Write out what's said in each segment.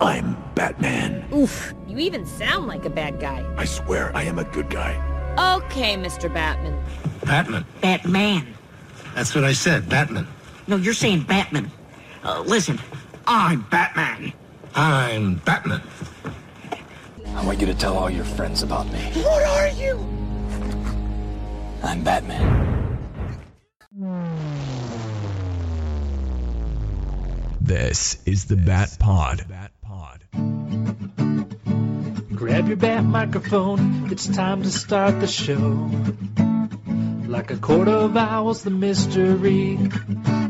I'm Batman. Oof, you even sound like a bad guy. I swear I am a good guy. Okay, Mr. Batman. Batman. Batman. That's what I said, Batman. No, you're saying Batman. Uh, listen, I'm Batman. I'm Batman. I want you to tell all your friends about me. What are you? I'm Batman. This is the Bat Pod. Grab your bat microphone, it's time to start the show. Like a court of owls, the mystery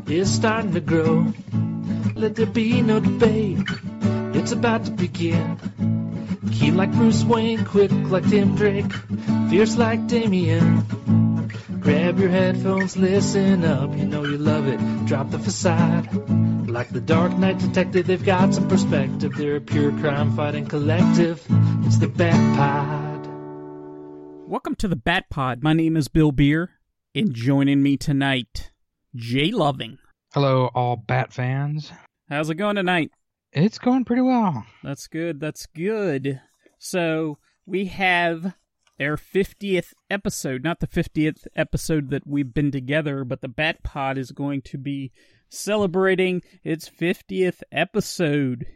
is starting to grow. Let there be no debate, it's about to begin. Keen like Bruce Wayne, quick like Tim Drake, fierce like Damian. Grab your headphones, listen up, you know you love it. Drop the facade. Like the Dark Knight Detective, they've got some perspective. They're a pure crime fighting collective. It's the Bat Pod. Welcome to the Bat Pod. My name is Bill Beer, and joining me tonight, Jay Loving. Hello, all Bat fans. How's it going tonight? It's going pretty well. That's good. That's good. So we have our 50th episode, not the 50th episode that we've been together, but the Bat Pod is going to be celebrating its 50th episode.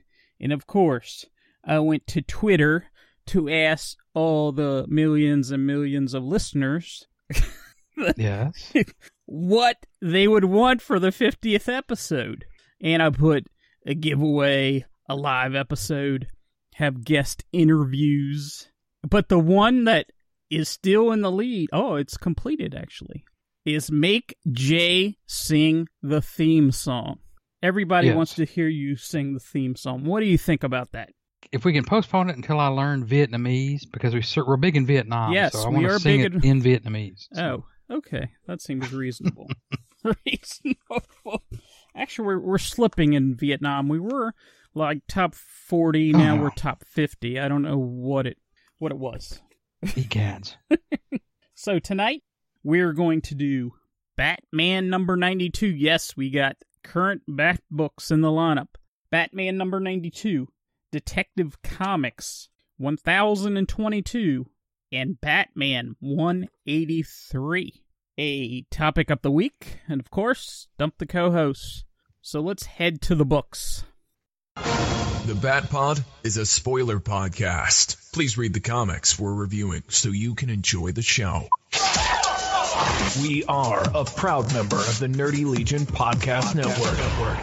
And of course, I went to Twitter to ask all the millions and millions of listeners Yes. what they would want for the 50th episode. And I put a giveaway, a live episode, have guest interviews. But the one that is still in the lead, oh, it's completed actually, is make Jay sing the theme song. Everybody Yes. wants to hear you sing the theme song. What do you think about that? if we can postpone it until I learn Vietnamese, because we we're big in Vietnam, Yes, so I we want are to sing big it in- in Vietnamese. So, Oh, okay. That seems reasonable. reasonable. Actually, we're, we're slipping in Vietnam. We were like top 40. Now Oh. we're top 50. I don't know what it what it was. egads. So tonight we're going to do Batman number 92. Yes, we got current Bat books in the lineup. Batman number 92, Detective Comics 1022, and Batman 183. A topic of the week, and of course, dump the co-hosts. So let's head to the books. The Bat Pod is a spoiler podcast. Please read the comics we're reviewing so you can enjoy the show. We are a proud member of the Nerdy Legion Podcast Network.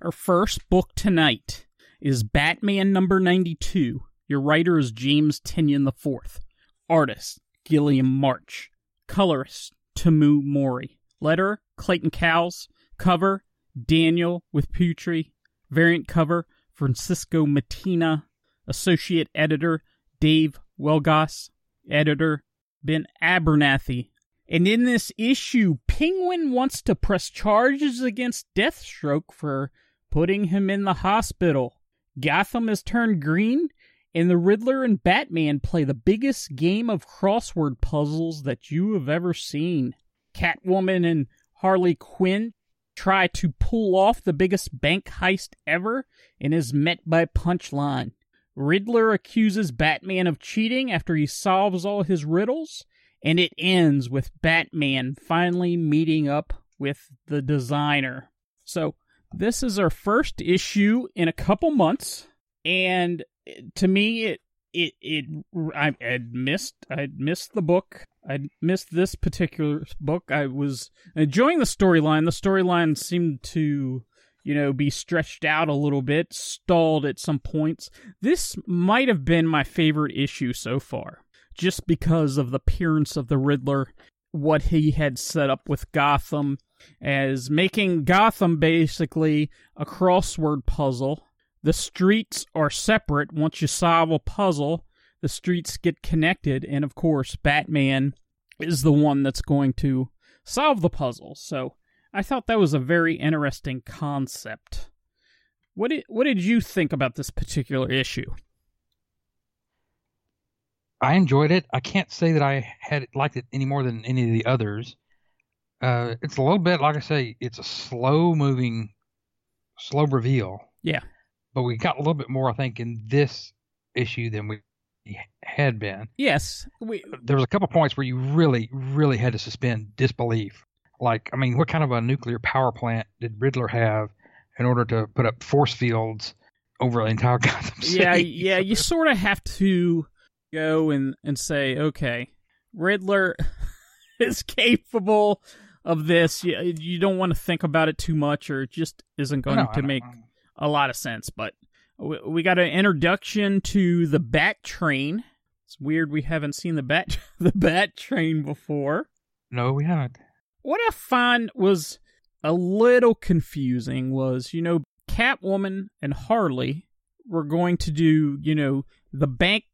Our first book tonight is Batman number 92. Your writer is James Tynion IV. Artist, Guillem March. Colorist, Tomeu Morey. Letter, Clayton Cowles. Cover, Daniel with Putri. Variant cover, Francesco Mattina. Associate editor, Dave Wielgosz. Editor, Ben Abernathy. And in this issue, Penguin wants to press charges against Deathstroke for putting him in the hospital. Gotham has turned green, and the Riddler and Batman play the biggest game of crossword puzzles that you have ever seen. Catwoman and Harley Quinn try to pull off the biggest bank heist ever and is met by Punchline. Riddler accuses Batman of cheating after he solves all his riddles, and it ends with Batman finally meeting up with the designer. So, this is our first issue in a couple months, and to me, it it it I had missed I'd missed the book. I'd missed this particular book. I was enjoying the storyline. The storyline seemed to you know be stretched out a little bit, stalled at some points. This might have been my favorite issue so far, just because of the appearance of the Riddler, what he had set up with Gotham as making Gotham basically a crossword puzzle. The streets are separate. Once you solve a puzzle, the streets get connected, and of course, Batman is the one that's going to solve the puzzle. So I thought that was a very interesting concept. What did what did you think about this particular issue? I enjoyed it. I can't say that I had liked it any more than any of the others. Uh, it's a little bit like I say, it's a slow moving, slow reveal. Yeah. But we got a little bit more, I think, in this issue than we had been. Yes, we There was a couple points where you really, really had to suspend disbelief. Like, I mean, what kind of a nuclear power plant did Riddler have in order to put up force fields over the entire Gotham City? yeah, yeah, you sort of have to go and and say, okay, Riddler is capable of this. You, you don't want to think about it too much, or it just isn't going No, to make a lot of sense. But we, we got an introduction to the Bat Train. It's weird we haven't seen the Bat the Bat Train before. No, we haven't. What I find was a little confusing was, you know, Catwoman and Harley were going to do, you know, the bank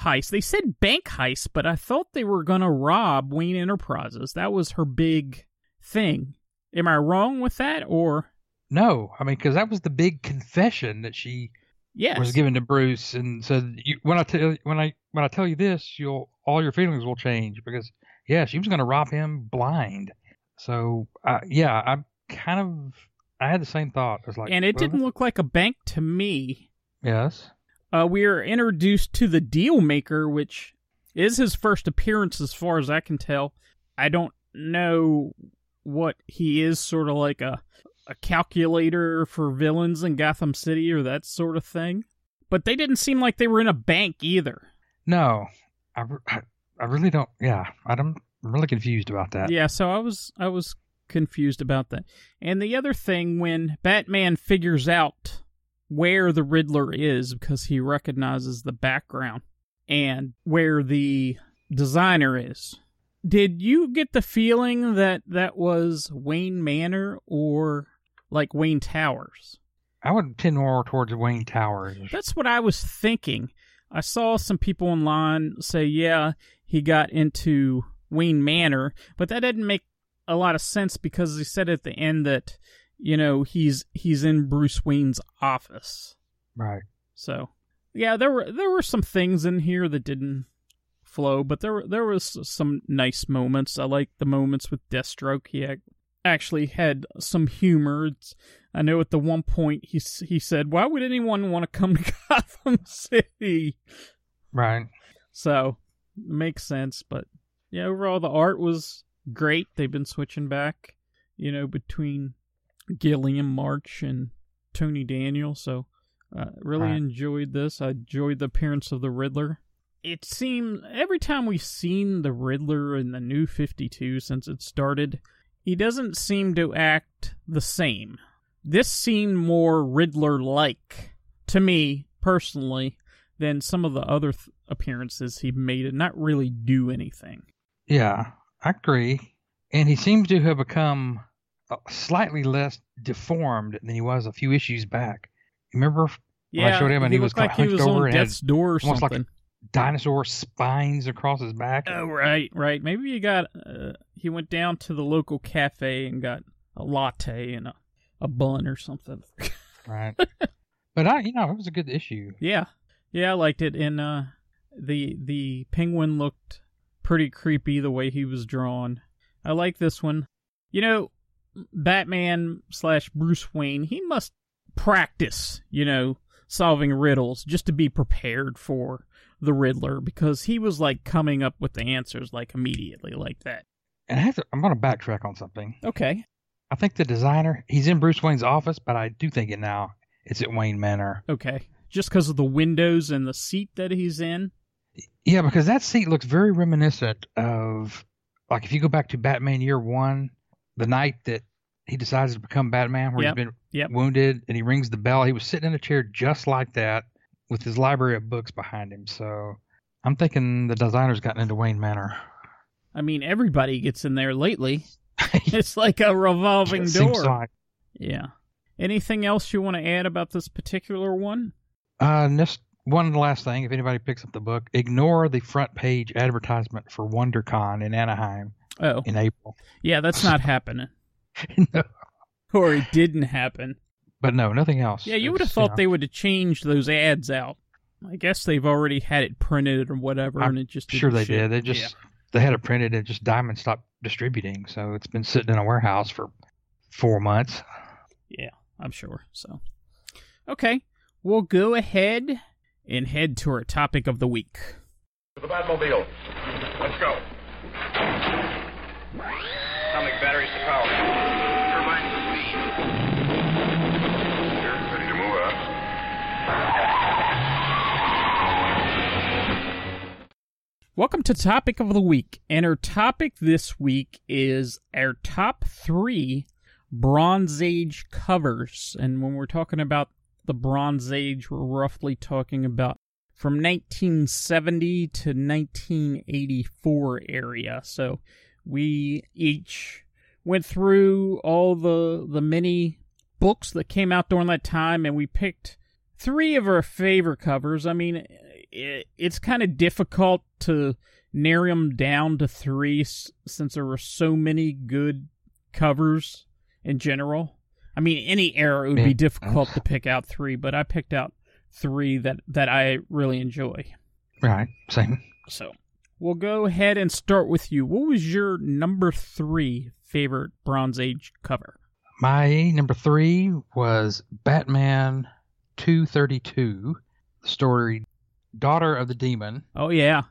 heist. They said bank heist, but I thought they were going to rob Wayne Enterprises. That was her big thing. Am I wrong with that or No, I mean, because that was the big confession that she yes. was given to Bruce, and said, you, "When I tell when I when I tell you this, you'll all your feelings will change." Because yeah, she was going to rob him blind. So uh, yeah, I'm kind of I had the same thought. I was like, and it well, didn't look like a bank to me. Yes. Uh, we are introduced to the Deal Maker, which is his first appearance, as far as I can tell. I don't know what he is, sort of like a a calculator for villains in Gotham City or that sort of thing. But they didn't seem like they were in a bank either. No, I, I, I really don't. Yeah, I'm I'm really confused about that. Yeah, so I was I was confused about that. And the other thing when Batman figures out where the Riddler is because he recognizes the background and where the designer is. Did you get the feeling that that was Wayne Manor or like Wayne Towers? I would tend more towards Wayne Towers. That's what I was thinking. I saw some people online say, yeah, he got into Wayne Manor, but that didn't make a lot of sense because he said at the end that, you know, he's he's in Bruce Wayne's office. Right. So, yeah, there were there were some things in here that didn't flow, but there were there was some nice moments. I like the moments with Deathstroke. He ac- actually had some humor. It's, I know at the one point he he said, "Why would anyone want to come to Gotham City?" Right. So it makes sense, but yeah, overall the art was great. They've been switching back, you know, between Guillem March and Tony Daniel. So uh, really Right. enjoyed this. I enjoyed the appearance of the Riddler. It seemed every time we've seen the Riddler in the new 52 since it started, he doesn't seem to act the same. This seemed more Riddler like to me personally than some of the other th- appearances he made and not really do anything. Yeah, I agree. And he seems to have become uh, slightly less deformed than he was a few issues back. Remember when I showed him and he, was like he was over on death's door or almost like something. Dinosaur spines across his back? Oh right, right. Maybe he got uh, he went down to the local cafe and got a latte and a, a bun or something. Right. but I, you know, it was a good issue. yeah, yeah, I liked it. And uh, the the penguin looked pretty creepy the way he was drawn. I like this one. You know, Batman slash Bruce Wayne. He must practice, you know, solving riddles just to be prepared for the Riddler because he was like coming up with the answers like immediately like that. And I have to, I'm going to backtrack on something. Okay. I think the designer, he's in Bruce Wayne's office, but I do think it now. It's at Wayne Manor. Okay. Just because of the windows and the seat that he's in. Yeah, because that seat looks very reminiscent of, like, if you go back to Batman Year One, the night that he decides to become Batman, where Yep, he's been yep. wounded and he rings the bell. He was sitting in a chair just like that with his library of books behind him. So I'm thinking the designer's gotten into Wayne Manor. I mean, everybody gets in there lately. it's like a revolving door. like. Yeah. Anything else you want to add about this particular one? Uh, just one last thing. If anybody picks up the book, ignore the front page advertisement for WonderCon in Anaheim Oh, in April. yeah, that's not happening. No, Or it didn't happen. but no, nothing else. Yeah, you would have It's, thought know, they would have changed those ads out. I guess they've already had it printed or whatever, I'm and it just sure didn't they ship. did. They just they had it printed and just Diamond stopped distributing, so it's been sitting in a warehouse for four months. Yeah, I'm sure. So, okay. we'll go ahead and head to our topic of the week. The Batmobile. Let's go. Atomic batteries to power. Welcome to Topic of the Week, and our topic this week is our top three Bronze Age covers. And when we're talking about the Bronze Age, we're roughly talking about from 1970 to 1984 area. So we each went through all the the many books that came out during that time, and we picked three of our favorite covers. I mean, it, it's kind of difficult to narrow them down to three s- since there were so many good covers in general. I mean, any era it would Yeah. be difficult to pick out three, but I picked out three that that I really enjoy. Right. Same. So we'll go ahead and start with you. What was your number three favorite Bronze Age cover? My number three was Batman 232, the story Daughter of the Demon, Oh yeah,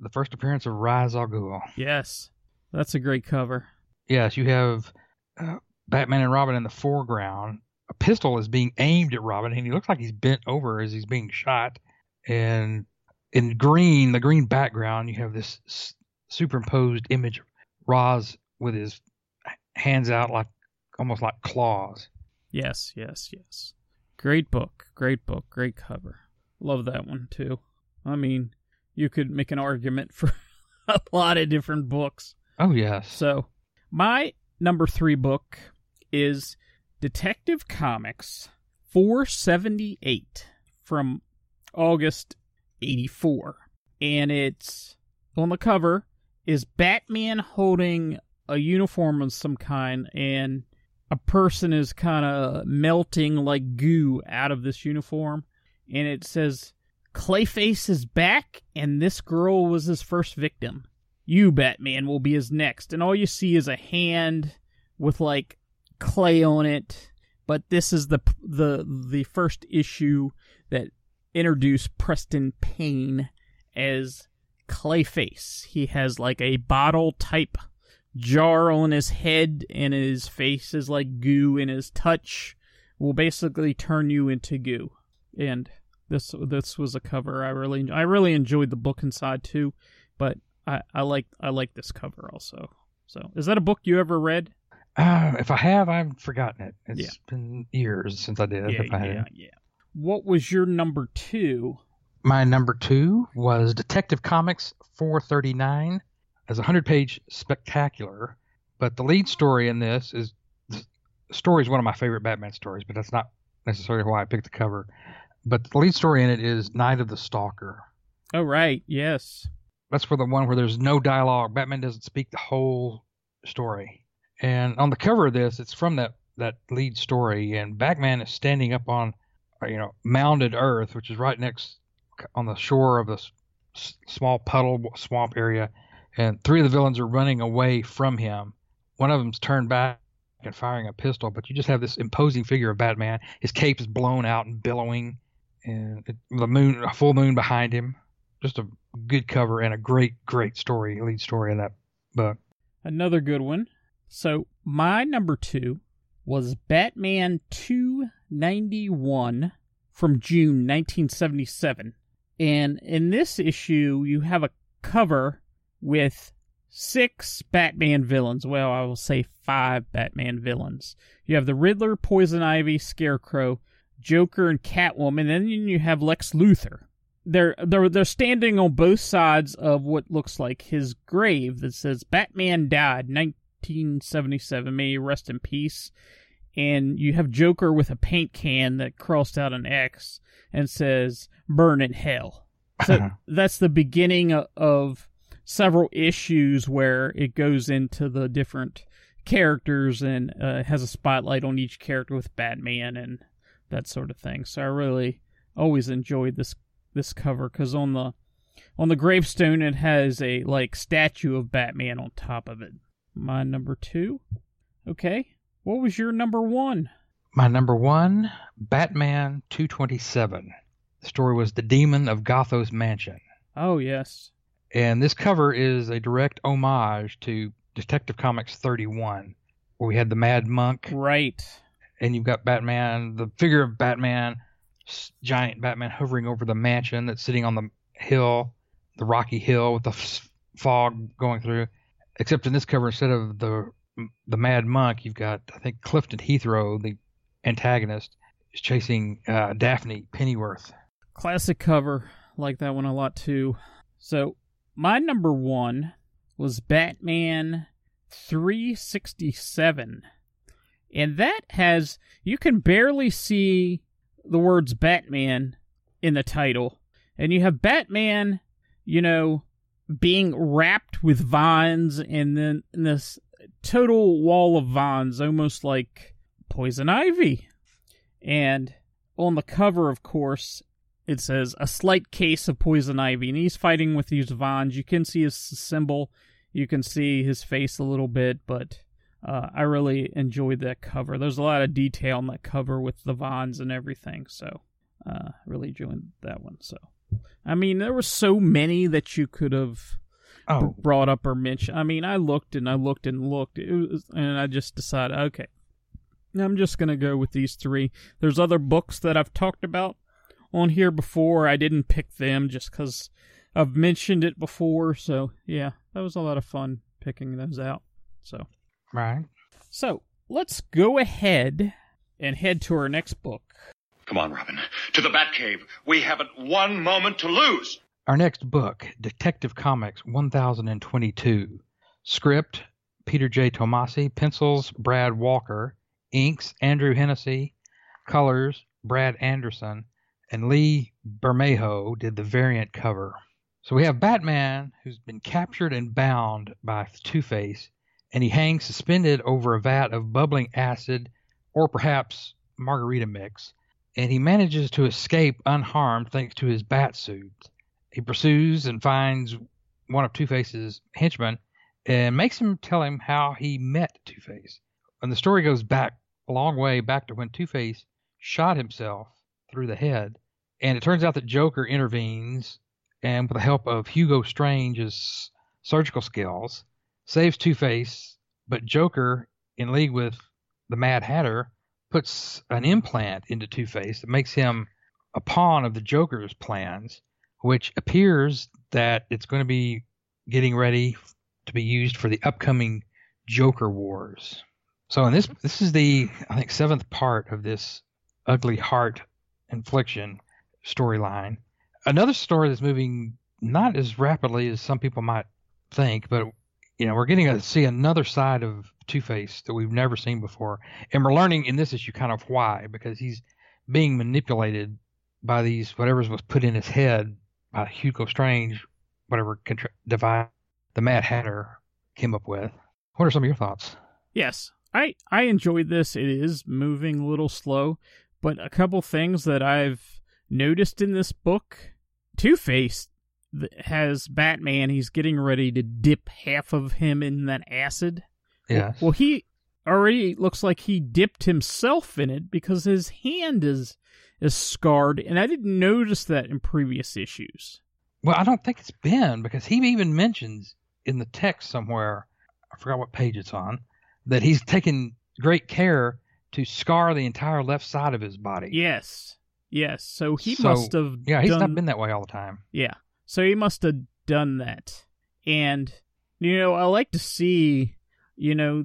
the first appearance of Ra's al Ghul. yes, that's a great cover. Yes, you have uh, Batman and Robin in the foreground. A pistol is being aimed at Robin, and he looks like he's bent over as he's being shot. And in green, the green background, you have this s- superimposed image of Ra's with his hands out like almost like claws. Yes, yes, yes. Great book, great book, great cover. Love that one too. I mean, you could make an argument for a lot of different books. Oh yes, So, my number three book is Detective Comics 478 from August 84. And it's on the cover is Batman holding a uniform of some kind, and a person is kind of melting like goo out of this uniform. And it says, Clayface is back, and this girl was his first victim. You batman will be his next. And all you see is a hand with like clay on it. But this is the the the first issue that introduced preston payne as clayface. He has like a bottle type jar on his head and his face is like goo and his touch will basically turn you into goo. And this this was a cover i really i really enjoyed the book inside too but I, I like I like this cover also. So is that a book you ever read? uh, if I have, I've forgotten it. It's Yeah. been years since I did. yeah, if I yeah, yeah. What was your number two? My number two was Detective Comics 439 as a 100 page spectacular. But the lead story in this is the story is one of my favorite Batman stories, but that's not necessarily why I picked the cover. But the lead story in it is Night of the Stalker. Oh right, yes. That's for the one where there's no dialogue. Batman doesn't speak the whole story. And on the cover of this, it's from that, that lead story, and Batman is standing up on, uh, you know, mounded earth, which is right next on the shore of this small puddle swamp area, and three of the villains are running away from him. One of them's turned back and firing a pistol, but you just have this imposing figure of Batman. His cape is blown out and billowing, and it, the moon, a full moon behind him. Just a good cover and a great, great story, lead story in that book. Another good one. So my number two was Batman two ninety one from June nineteen seventy seven. And in this issue you have a cover with six Batman villains. Well, I will say five Batman villains. You have the Riddler, Poison Ivy, Scarecrow, Joker, and Catwoman. And then you have Lex Luthor. They're they're they're standing on both sides of what looks like his grave that says Batman died 1977. May he rest in peace. And you have Joker with a paint can that crossed out an X and says "Burn in Hell." So that's the beginning of several issues where it goes into the different characters and uh, has a spotlight on each character with Batman and that sort of thing. So I really always enjoyed this this cover because on the on the gravestone it has a like statue of Batman on top of it. My number two. Okay, what was your number one? My number one, Batman 227. The story was The Demon of Gothos Mansion. Oh, yes. And this cover is a direct homage to Detective Comics 31, where we had the Mad Monk. Right. And you've got Batman, the figure of Batman, giant Batman hovering over the mansion that's sitting on the hill, the rocky hill with the f- fog going through. Except in this cover, instead of the the Mad Monk, you've got I think Clifton Heathrow, the antagonist, is chasing uh, Daphne Pennyworth. Classic cover, like that one a lot too. So my number one was Batman 367. And that has, you can barely see the words Batman in the title. And you have Batman, you know, being wrapped with vines and then this total wall of vines, almost like poison ivy. And on the cover, of course, it says a slight case of poison ivy, and he's fighting with these vines. You can see his symbol, you can see his face a little bit, but uh, I really enjoyed that cover. There's a lot of detail on that cover with the Vons and everything, so uh, really enjoyed that one. So, I mean, there were so many that you could have oh. brought up or mentioned. I mean, I looked and I looked and looked, was, and I just decided, okay, I'm just gonna go with these three. There's other books that I've talked about on here before. I didn't pick them just because I've mentioned it before. So yeah, that was a lot of fun picking those out. So right. So let's go ahead and head to our next book. Come on, Robin. To the Batcave. We haven't one moment to lose. Our next book, Detective Comics 1022. Script, Peter J. Tomasi. Pencils, Brad Walker. Inks, Andrew Hennessy. Colors, Brad Anderson and Lee Bermejo did the variant cover. So we have Batman who's been captured and bound by Two Face, and he hangs suspended over a vat of bubbling acid or perhaps margarita mix, and he manages to escape unharmed thanks to his bat suit. He pursues and finds one of Two Face's henchmen and makes him tell him how he met Two Face. And the story goes back a long way back to when Two Face shot himself through the head and it turns out that Joker intervenes and, with the help of Hugo Strange's surgical skills, saves Two Face. But Joker, in league with the Mad Hatter, puts an implant into Two Face that makes him a pawn of the Joker's plans, which appears that it's going to be getting ready to be used for the upcoming Joker Wars. So, in this, this is the I think seventh part of this ugly heart infliction storyline. Another story that's moving not as rapidly as some people might think, but you know, we're getting to see another side of Two Face that we've never seen before, and we're learning in this issue kind of why because he's being manipulated by these whatever was put in his head by Hugo Strange, whatever contra- device the Mad Hatter came up with. What are some of your thoughts? Yes, I I enjoyed this. It is moving a little slow, but a couple things that I've noticed in this book, Two Face has Batman. He's getting ready to dip half of him in that acid. Yeah. Well, he already looks like he dipped himself in it because his hand is is scarred, and I didn't notice that in previous issues. Well, I don't think it's been because he even mentions in the text somewhere, I forgot what page it's on, that he's taken great care to scar the entire left side of his body. Yes. Yes, so he So, must have. Yeah, he's done, not been that way all the time. Yeah, so he must have done that, and you know, I like to see, you know,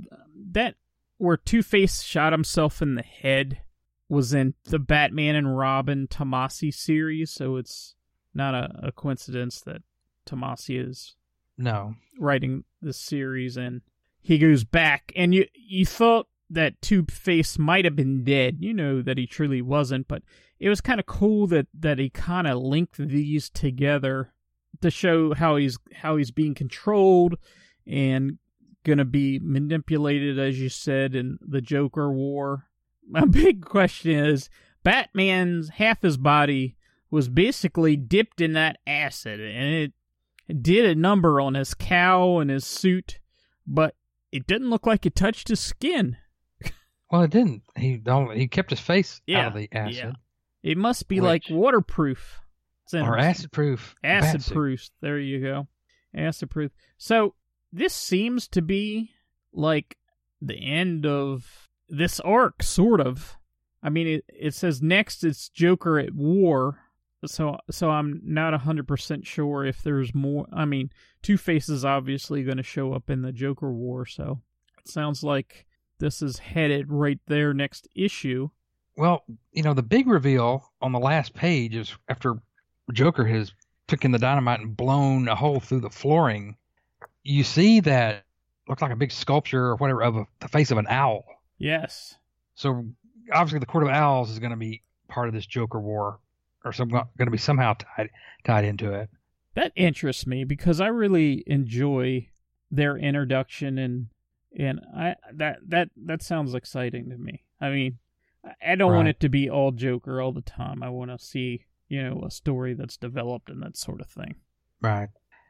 that where Two Face shot himself in the head was in the Batman and Robin Tomasi series, so it's not a, a coincidence that Tomasi is No. writing this series, and he goes back, and you you thought that Two Face might have been dead. You know that he truly wasn't, but it was kind of cool that that he kind of linked these together to show how he's how he's being controlled and gonna be manipulated, as you said, in the Joker War. My big question is, Batman's half his body was basically dipped in that acid, and it, it did a number on his cowl and his suit, but it didn't look like it touched his skin. Well, it didn't. He don't. He kept his face Yeah, out of the acid. yeah. It must be like waterproof. It's Or acid proof. Acid proof. There you go. Acid proof. So this seems to be like the end of this arc, sort of. I mean, it, it says next it's Joker at war. So, so I'm not hundred percent sure if there's more. I mean, Two Face is obviously going to show up in the Joker War, so it sounds like this is headed right there next issue. Well, you know, the big reveal on the last page is after Joker has taken the dynamite and blown a hole through the flooring. You see that looks like a big sculpture or whatever of a, the face of an owl. Yes. So obviously, the Court of Owls is going to be part of this Joker war, or some going to be somehow tied tied into it. that interests me because I really enjoy their introduction and and I that that that sounds exciting to me. I mean, I- don't want it to be all Joker all the time. I want to see you know a story that's developed and that sort of thing. Right.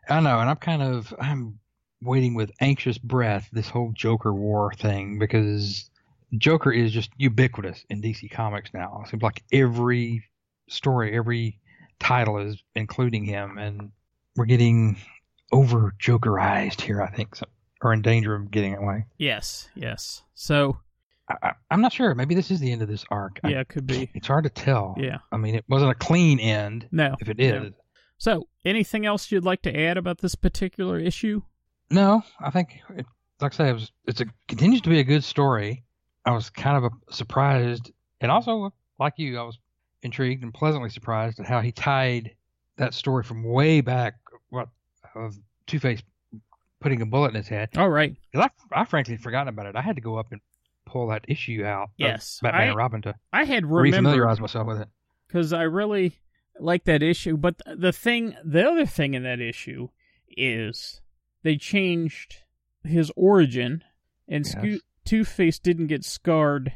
I know, and I'm kind of I'm waiting with anxious breath this whole Joker war thing because Joker is just ubiquitous in DC Comics now. It seems like every story, every title is including him, and we're getting over Jokerized here. I think, so, or in danger of getting away. Yes, yes. So I, I, I'm not sure. Maybe this is the end of this arc. I- yeah, it could be. it's hard to tell. Yeah. I mean, it wasn't a clean end. No, If it no. So, anything else you'd like to add about this particular issue? No, I think, it, like I say, it was, it's a continues to be a good story. I was kind of a, surprised, and also like you, I was intrigued and pleasantly surprised at how he tied that story from way back, what of Two Face putting a bullet in his head. All right. I, I frankly forgotten about it. I had to go up and pull that issue out. of Yes, Batman I- and Robin to I had remembered refamiliarize myself with it. because I really like that issue. But the thing, the other thing in that issue is they changed his origin, and Yes. Two Face didn't get scarred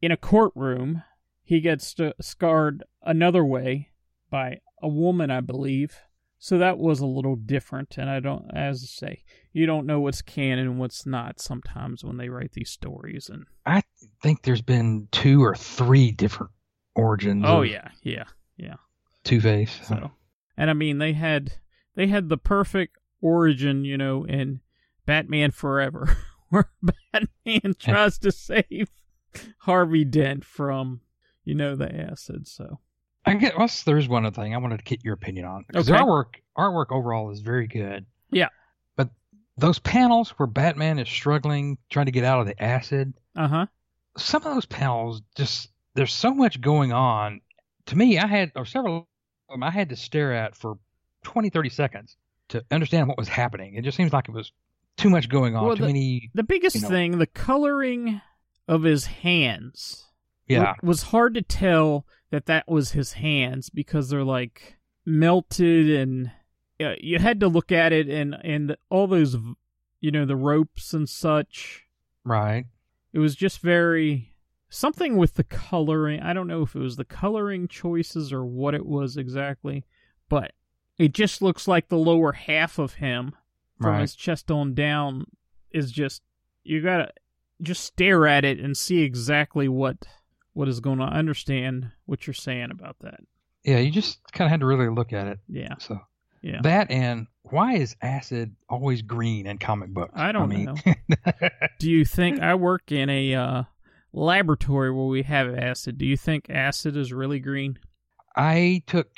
in a courtroom. He gets st- scarred another way by a woman, I believe. So that was a little different, and I don't, as I say, you don't know what's canon and what's not sometimes when they write these stories. And I think there's been two or three different origins. oh yeah, yeah, yeah. Two Face. So, and I mean, they had they had the perfect origin, you know, in Batman Forever, where Batman tries to save Harvey Dent from, you know, the acid. So, I guess there's one other thing I wanted to get your opinion on because Okay. the artwork artwork overall is very good. Yeah. But those panels where Batman is struggling trying to get out of the acid, uh huh. some of those panels just there's so much going on. To me, I had or several of them I had to stare at for 20 30 seconds to understand what was happening. It just seems like it was too much going on. Well, too the- many The biggest you know- thing, the coloring of his hands. Yeah. wa- was hard to tell that that was his hands because they're like melted and yeah, you had to look at it and and all those you know the ropes and such right. it was just very something with the coloring i don't know if it was the coloring choices or what it was exactly but it just looks like the lower half of him from Right. his chest on down is just you gotta just stare at it and see exactly what what is going on I understand what you're saying about that Yeah, you just kind of had to really look at it. yeah So yeah That and why is acid always green in comic books? I don't mean, know. do you think I work in a uh, laboratory where we have acid? Do you think acid is really green? I took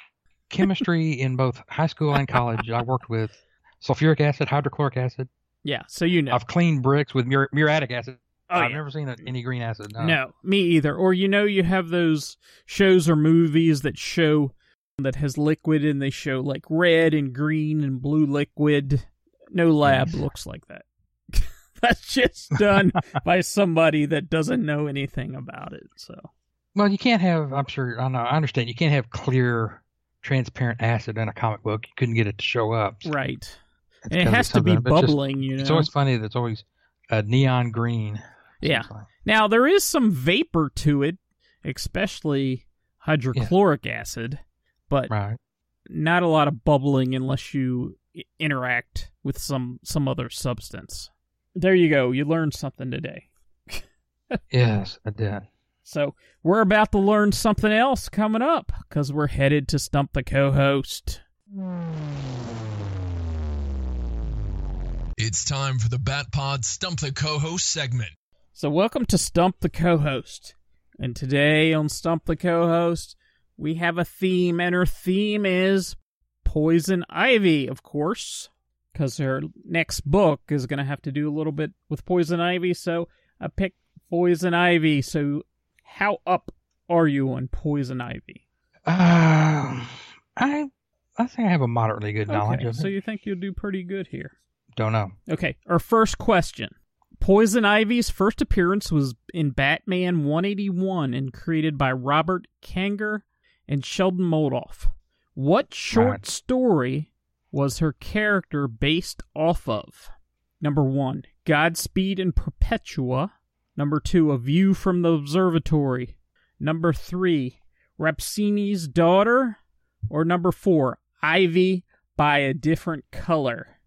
chemistry in both high school and college. I worked with sulfuric acid, hydrochloric acid. Yeah, so you know. I've cleaned bricks with mur- muriatic acid. Oh, I've yeah. never seen a, any green acid. No. No, me either. Or you know, you have those shows or movies that show that has liquid and they show like red and green and blue liquid. No lab looks like that. That's just done by somebody that doesn't know anything about it. So Well, you can't have. I'm sure. I know. I understand. You can't have clear, transparent acid in a comic book. You couldn't get it to show up. So right, and it has to be but just- bubbling. you know, It's always funny that it's always uh, neon green. Yeah. Now there is some vapor to it, especially hydrochloric acid, but Right. not a lot of bubbling unless you interact with some some other substance. There you go. You learned something today. yes, I did. So we're about to learn something else coming up because we're headed to Stump the co-host. It's time for the Batpod Stump the Co-host segment. So welcome to Stump the co-host. And today on Stump the co-host, we have a theme, and her theme is Poison Ivy, of course, because her next book is going to have to do a little bit with Poison Ivy. So I picked Poison Ivy. So how up are you on Poison Ivy? Uh, I I think I have a moderately good knowledge okay, of so you think you'll do pretty good here? Don't know. Okay, our first question. Poison Ivy's first appearance was in Batman 181 and created by Robert Kanigher and Sheldon Moldoff. What short Right. story was her character based off of? Number one, Godspeed and Perpetua. Number two, A View from the Observatory. Number three, Rappaccini's Daughter. Or number four, Ivy by a Different Color.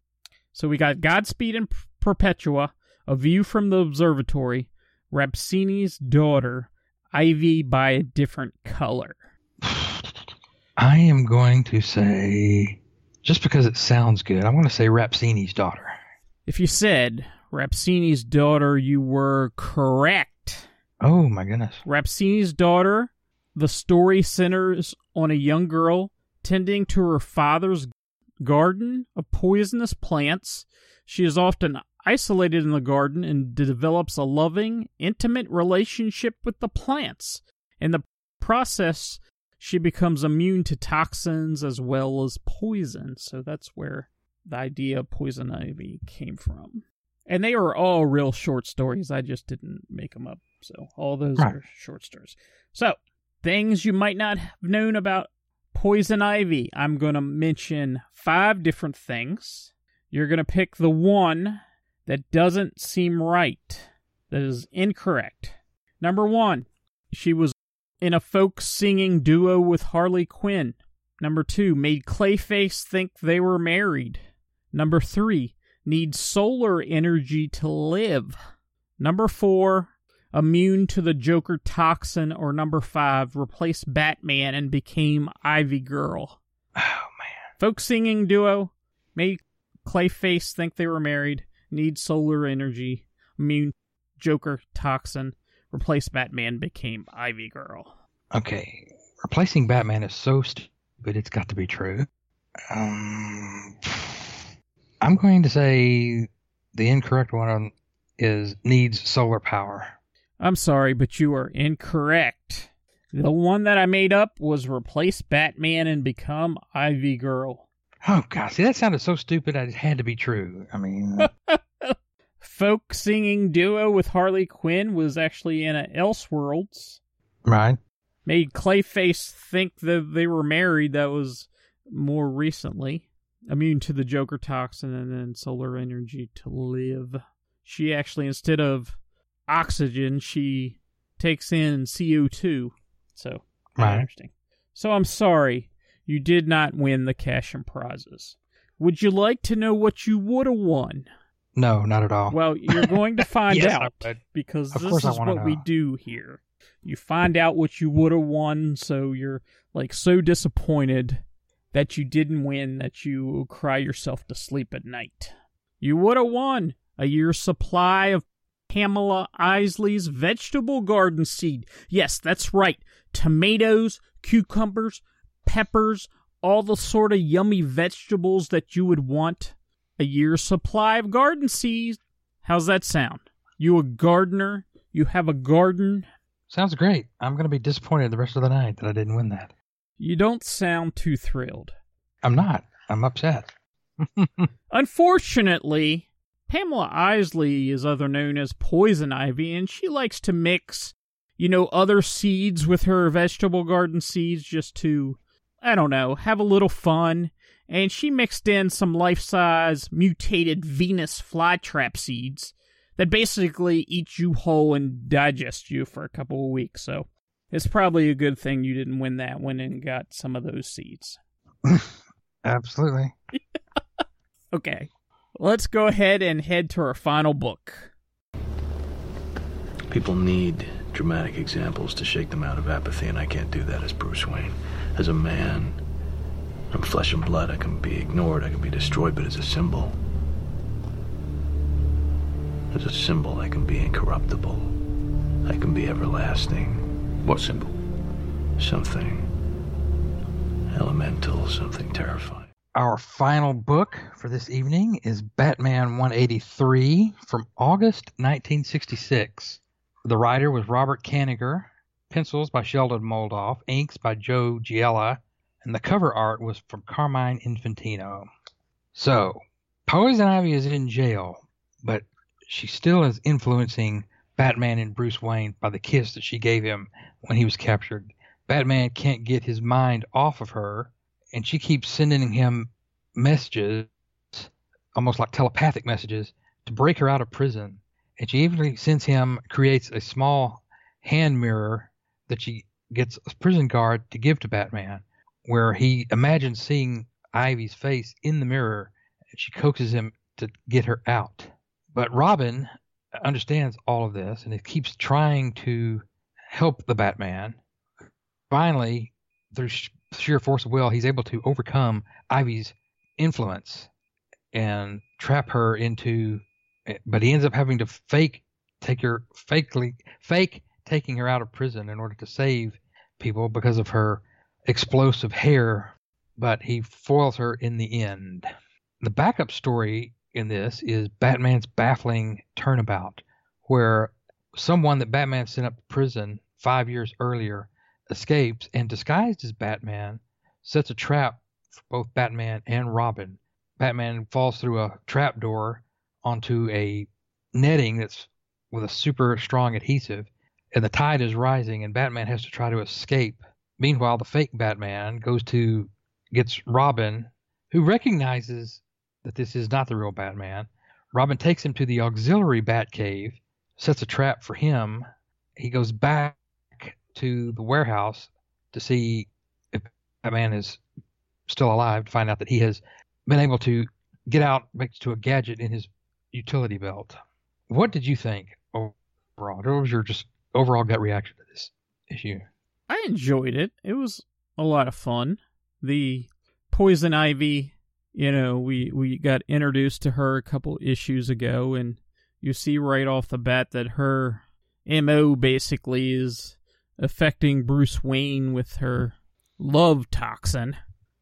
So we got Godspeed and Perpetua, A View from the Observatory, Rappaccini's Daughter, Ivy by a Different Color. I am going to say, just because it sounds good, I'm going to say Rappaccini's daughter. If you said Rappaccini's Daughter, you were correct. Oh my goodness. Rappaccini's Daughter, the story centers on a young girl tending to her father's garden of poisonous plants. She is often isolated in the garden and develops a loving, intimate relationship with the plants. In the process, she becomes immune to toxins as well as poison. So that's where the idea of poison ivy came from. And they are all real short stories. I just didn't make them up. So all those Right. are short stories. So things you might not have known about poison ivy. I'm going to mention five different things. You're going to pick the one that doesn't seem right, that is incorrect. Number one, she was in a folk singing duo with Harley Quinn. Number two, made Clayface think they were married. Number three, needs solar energy to live. Number four, immune to the Joker toxin. Or number five, replaced Batman and became Ivy Girl. Oh man. Folk singing duo made Clayface think they were married. Need solar energy. Immune Joker toxin. Replaced Batman became Ivy Girl. Okay. Replacing Batman is so stupid, it's got to be true. Um, I'm going to say the incorrect one is needs solar power. I'm sorry, but you are incorrect. The one that I made up was replace Batman and become Ivy Girl. Oh god, see that sounded so stupid. It had to be true. I mean, uh. Folk singing duo with Harley Quinn was actually in a Elseworlds. right? Made Clayface think that they were married. That was more recently. Immune to the Joker toxin and then solar energy to live. She actually, instead of oxygen, she takes in CO2. So, Right. interesting. So, I'm sorry. You did not win the cash and prizes. Would you like to know what you would have won? No, not at all. Well, you're going to find Yes, out because Of this is what we do here. You find out what you would have won, so you're like so disappointed that you didn't win that you cry yourself to sleep at night. You would have won a year's supply of Pamela Isley's vegetable garden seed. Yes, that's right. Tomatoes, cucumbers, peppers, all the sort of yummy vegetables that you would want. A year's supply of garden seeds. How's that sound? You a gardener? You have a garden? Sounds great. I'm going to be disappointed the rest of the night that I didn't win that. You don't sound too thrilled. I'm not. I'm upset. Unfortunately, Pamela Isley is other known as Poison Ivy, and she likes to mix, you know, other seeds with her vegetable garden seeds just to, I don't know, have a little fun. And she mixed in some life size mutated Venus flytrap seeds that basically eat you whole and digest you for a couple of weeks. So it's probably a good thing you didn't win that one and got some of those seeds. Absolutely. Okay, let's go ahead and head to our final book. People need dramatic examples to shake them out of apathy, and I can't do that as Bruce Wayne. As a man, I'm flesh and blood. I can be ignored, I can be destroyed, but as a symbol, as a symbol, I can be incorruptible. I can be everlasting. What symbol? Something elemental, something terrifying. Our final book for this evening is Batman 183 from August 1966. The writer was Robert Kanigher, pencils by Sheldon Moldoff, inks by Joe Giella, and the cover art was from Carmine Infantino. So, Poison Ivy is in jail, but she still is influencing Batman and Bruce Wayne by the kiss that she gave him when he was captured. Batman can't get his mind off of her, and she keeps sending him messages, almost like telepathic messages, to break her out of prison. And she even sends him, creates a small hand mirror that she gets a prison guard to give to Batman, where he imagines seeing Ivy's face in the mirror, and she coaxes him to get her out. But Robin understands all of this, and he keeps trying to help the Batman finally, through sheer force of will, he's able to overcome Ivy's influence and trap her into. But he ends up having to fake take her fakely fake taking her out of prison in order to save people because of her explosive hair. But he foils her in the end. The backup story in this is Batman's baffling turnabout, where someone that Batman sent up to prison five years earlier escapes and disguised as Batman sets a trap for both Batman and Robin. Batman falls through a trap door onto a netting that's with a super strong adhesive and the tide is rising and Batman has to try to escape. Meanwhile, the fake Batman goes to gets Robin who recognizes that this is not the real Batman. Robin takes him to the auxiliary Batcave, sets a trap for him. He goes back to the warehouse to see if Batman is still alive to find out that he has been able to get out next to a gadget in his utility belt. What did you think overall? What was your just overall gut reaction to this issue? I enjoyed it. It was a lot of fun. The Poison Ivy, you know, we, we got introduced to her a couple issues ago, and you see right off the bat that her MO basically is affecting Bruce Wayne with her love toxin,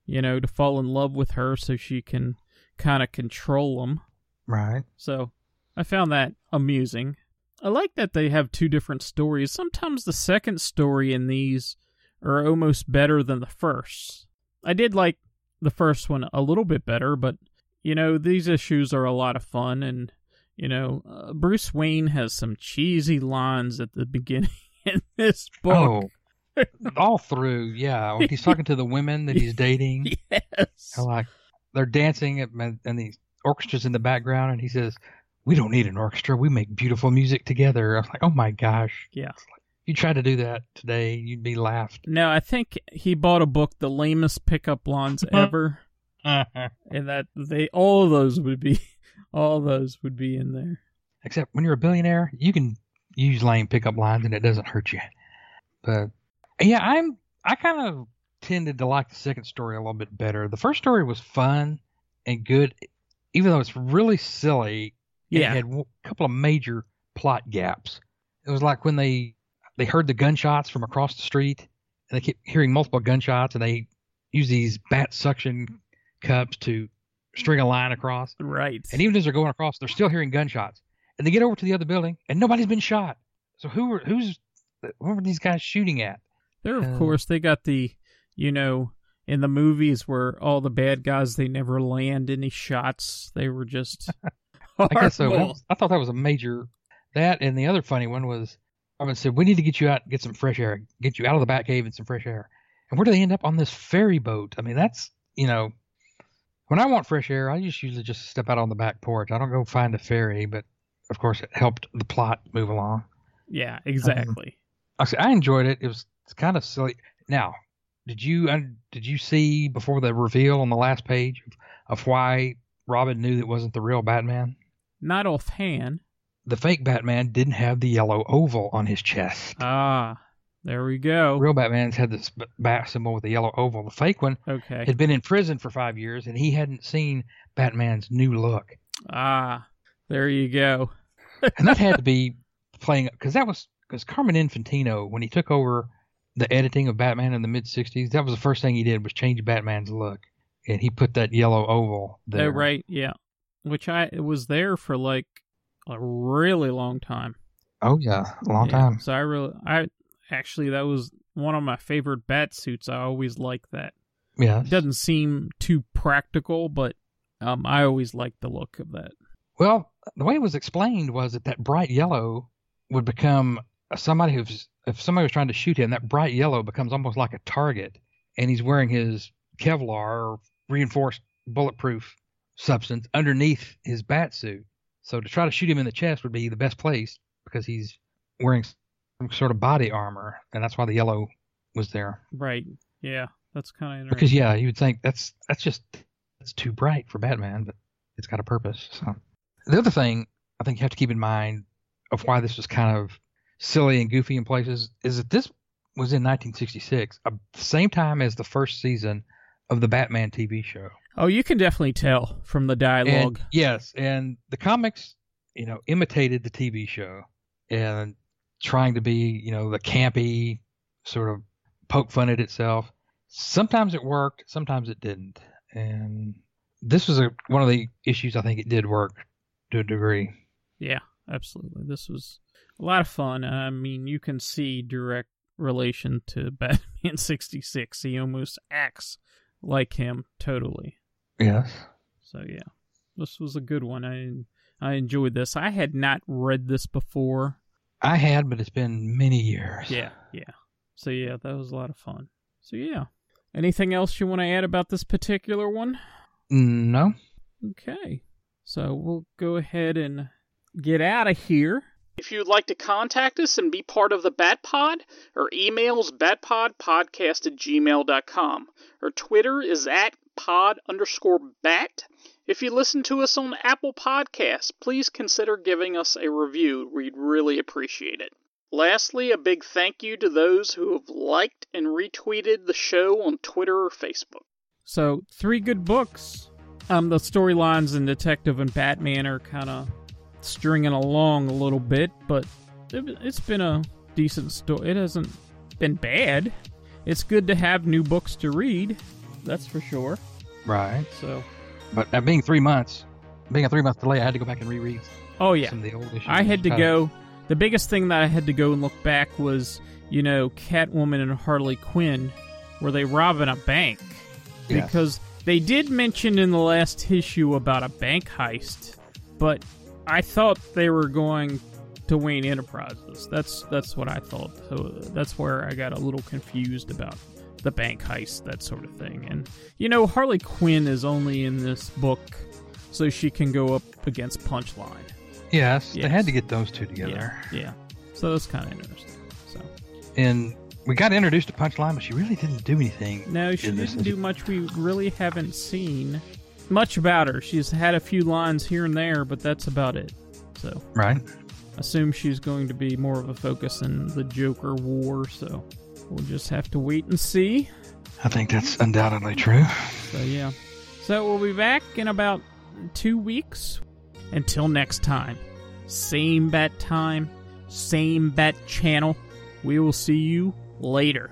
you know, to fall in love with her so she can kind of control him. Right. So I found that amusing. I like that they have two different stories. Sometimes the second story in these are almost better than the first. I did like the first one a little bit better, but you know, these issues are a lot of fun and you know, uh, Bruce Wayne has some cheesy lines at the beginning in this book. Oh, all through, yeah. When he's talking to the women that he's dating, yes, like they're dancing and the orchestra's in the background, and he says, "We don't need an orchestra. We make beautiful music together." I'm like, "Oh my gosh!" Yeah. Like, you tried to do that today, you'd be laughed. No, I think he bought a book, The Lamest Pickup Lines Ever, and that they all those would be, all those would be in there. Except when you're a billionaire, you can use lame pickup lines and it doesn't hurt you. But yeah, I'm I kind of tended to like the second story a little bit better. The first story was fun and good, even though it's really silly. Yeah, it had a couple of major plot gaps. It was like when they they heard the gunshots from across the street, and they kept hearing multiple gunshots, and they use these bat suction cups to string a line across. Right. And even as they're going across, they're still hearing gunshots and they get over to the other building, and nobody's been shot. So who were who's who were these guys shooting at? There, of uh, course, they got the you know in the movies where all the bad guys they never land any shots. They were just. I guess so. I thought that was a major. That and the other funny one was Robin said, "We need to get you out, get some fresh air, get you out of the Batcave and some fresh air." And where do they end up on this ferry boat? I mean, that's you know, when I want fresh air, I just usually just step out on the back porch. I don't go find a ferry, but of course, it helped the plot move along. Yeah, exactly. Um, I enjoyed it. It was kind of silly. Now, did you uh, did you see before the reveal on the last page of, of why Robin knew it wasn't the real Batman? Not offhand. the fake Batman didn't have the yellow oval on his chest. Ah, there we go. Real Batman's had this bat symbol with the yellow oval. The fake one Okay. had been in prison for five years, and he hadn't seen Batman's new look. Ah, there you go. and that had to be playing because that was because Carmine Infantino when he took over the editing of Batman in the mid '60s, that was the first thing he did was change Batman's look, and he put that yellow oval there. Oh, right, yeah. Which I was there for like a really long time. Oh yeah, a long Yeah, time. So I really, I actually that was one of my favorite bat suits. I always liked that. Yeah. It doesn't seem too practical, but um, I always liked the look of that. Well, the way it was explained was that that bright yellow would become somebody who's if somebody was trying to shoot him, that bright yellow becomes almost like a target, and he's wearing his Kevlar or reinforced bulletproof substance underneath his bat suit. So to try to shoot him in the chest would be the best place because he's wearing some sort of body armor, and that's why the yellow was there. Right? Yeah, that's kind of interesting. Because yeah, you would think that's that's just that's too bright for Batman, but it's got a purpose. So the other thing I think you have to keep in mind of why this was kind of silly and goofy in places is that this was in 1966, uh, the same time as the first season of the Batman TV show. Oh, you can definitely tell from the dialogue. And, yes, and the comics, you know, imitated the TV show and trying to be, you know, the campy sort of poke fun at itself. Sometimes it worked, sometimes it didn't. And this was a, one of the issues I think it did work to a degree. Yeah, absolutely. This was a lot of fun. I mean, you can see direct relation to Batman 66. He almost acts like him totally. Yes. So yeah, this was a good one. I I enjoyed this. I had not read this before. I had, but it's been many years. Yeah, yeah. So yeah, that was a lot of fun. So yeah. Anything else you want to add about this particular one? Mm, no. Okay. So we'll go ahead and get out of here. If you'd like to contact us and be part of the Bat Pod, our email is batpodpodcast at gmail.com. Our Twitter is at pod underscore bat. If you listen to us on Apple Podcasts, please consider giving us a review. We'd really appreciate it. Lastly, a big thank you to those who have liked and retweeted the show on Twitter or Facebook. So, three good books. Um, the storylines in Detective and Batman are kind of stringing along a little bit, but it, it's been a decent story. It hasn't been bad. It's good to have new books to read. That's for sure. Right. So, But uh, being three months, being a three month delay, I had to go back and reread oh yeah, some of the old issues. I had to Uh, go. The biggest thing that I had to go and look back was, you know, Catwoman and Harley Quinn, were they robbing a bank? Yes. Because they did mention in the last issue about a bank heist, but I thought they were going to Wayne Enterprises. That's that's what I thought. So that's where I got a little confused about the bank heist, that sort of thing. And you know, Harley Quinn is only in this book so she can go up against Punchline. Yes, they had to get those two together. Yeah, yeah. So that's kind of interesting. So And we got introduced to Punchline, but she really didn't do anything. no, she didn't do much. We really haven't seen much about her. She's had a few lines here and there, but that's about it. So Right. assume she's going to be more of a focus in the Joker War. So we'll just have to wait and see. I think that's undoubtedly true. So yeah. So we'll be back in about two weeks. Until next time, same bat time, same bat channel. We will see you later.